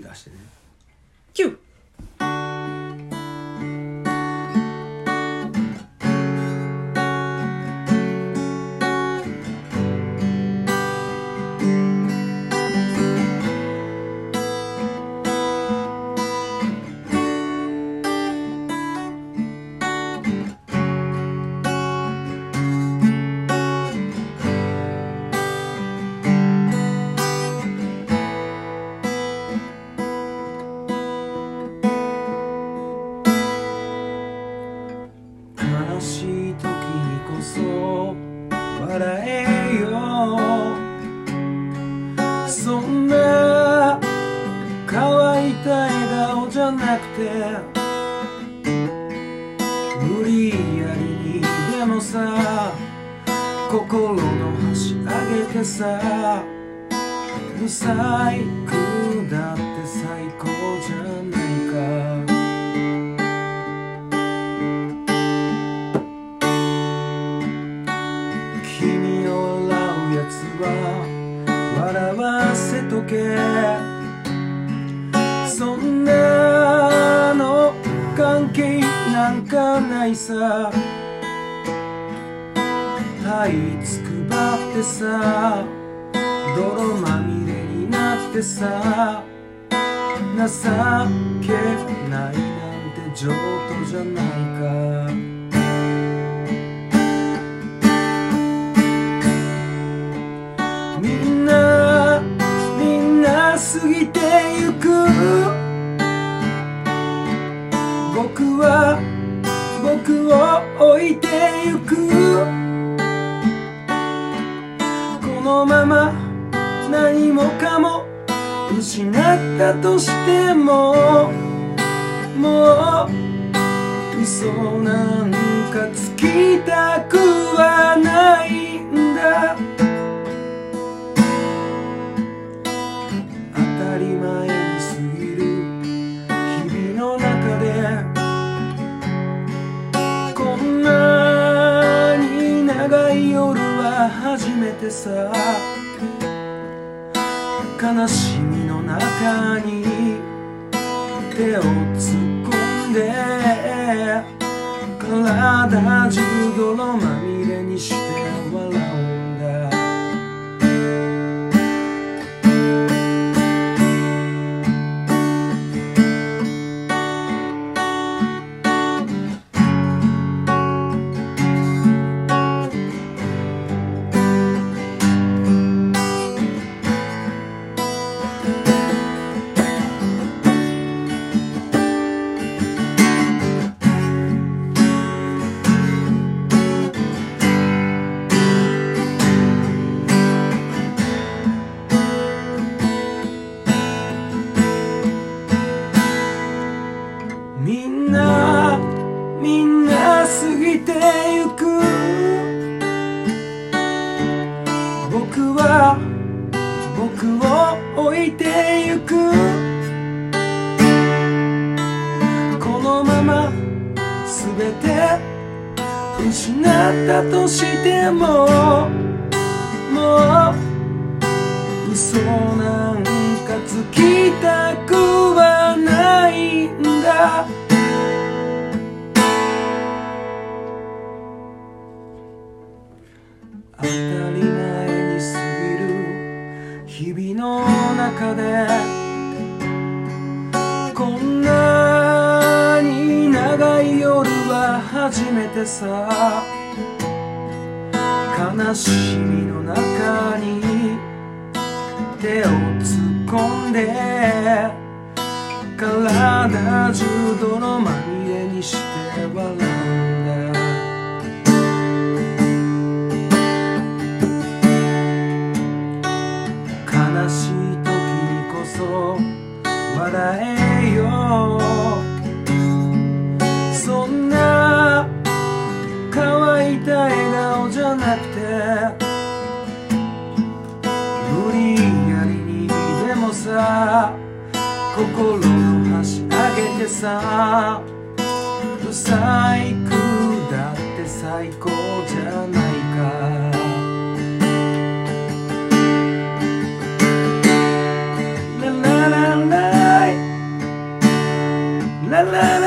出してね。キュー笑えよ。そんな乾いた笑顔じゃなくて無理やりにでもさ心の端上げてさブサイクだって最高じゃないか。君を笑うやつは笑わせとけ。そんなの関係なんかないさ。はいつくばってさ。泥まみれになってさ。情けないなんて上等じゃないか。このまま何もかも失ったとしてももう嘘なんかつきたく悲しみの中に手を突っ込んで体中泥ま全て失ったとしてももう嘘なんかつきたくはないんだ。当たり前に過ぎる日々の中で。てさ悲しみの中に手を突っ込んで体中泥まみれにして笑うんだ。悲しい時にこそ笑えよ。乾いた笑顔じゃなくて無理やりにでもさ心の端上げてさブサイクだって最高じゃないか。ララララら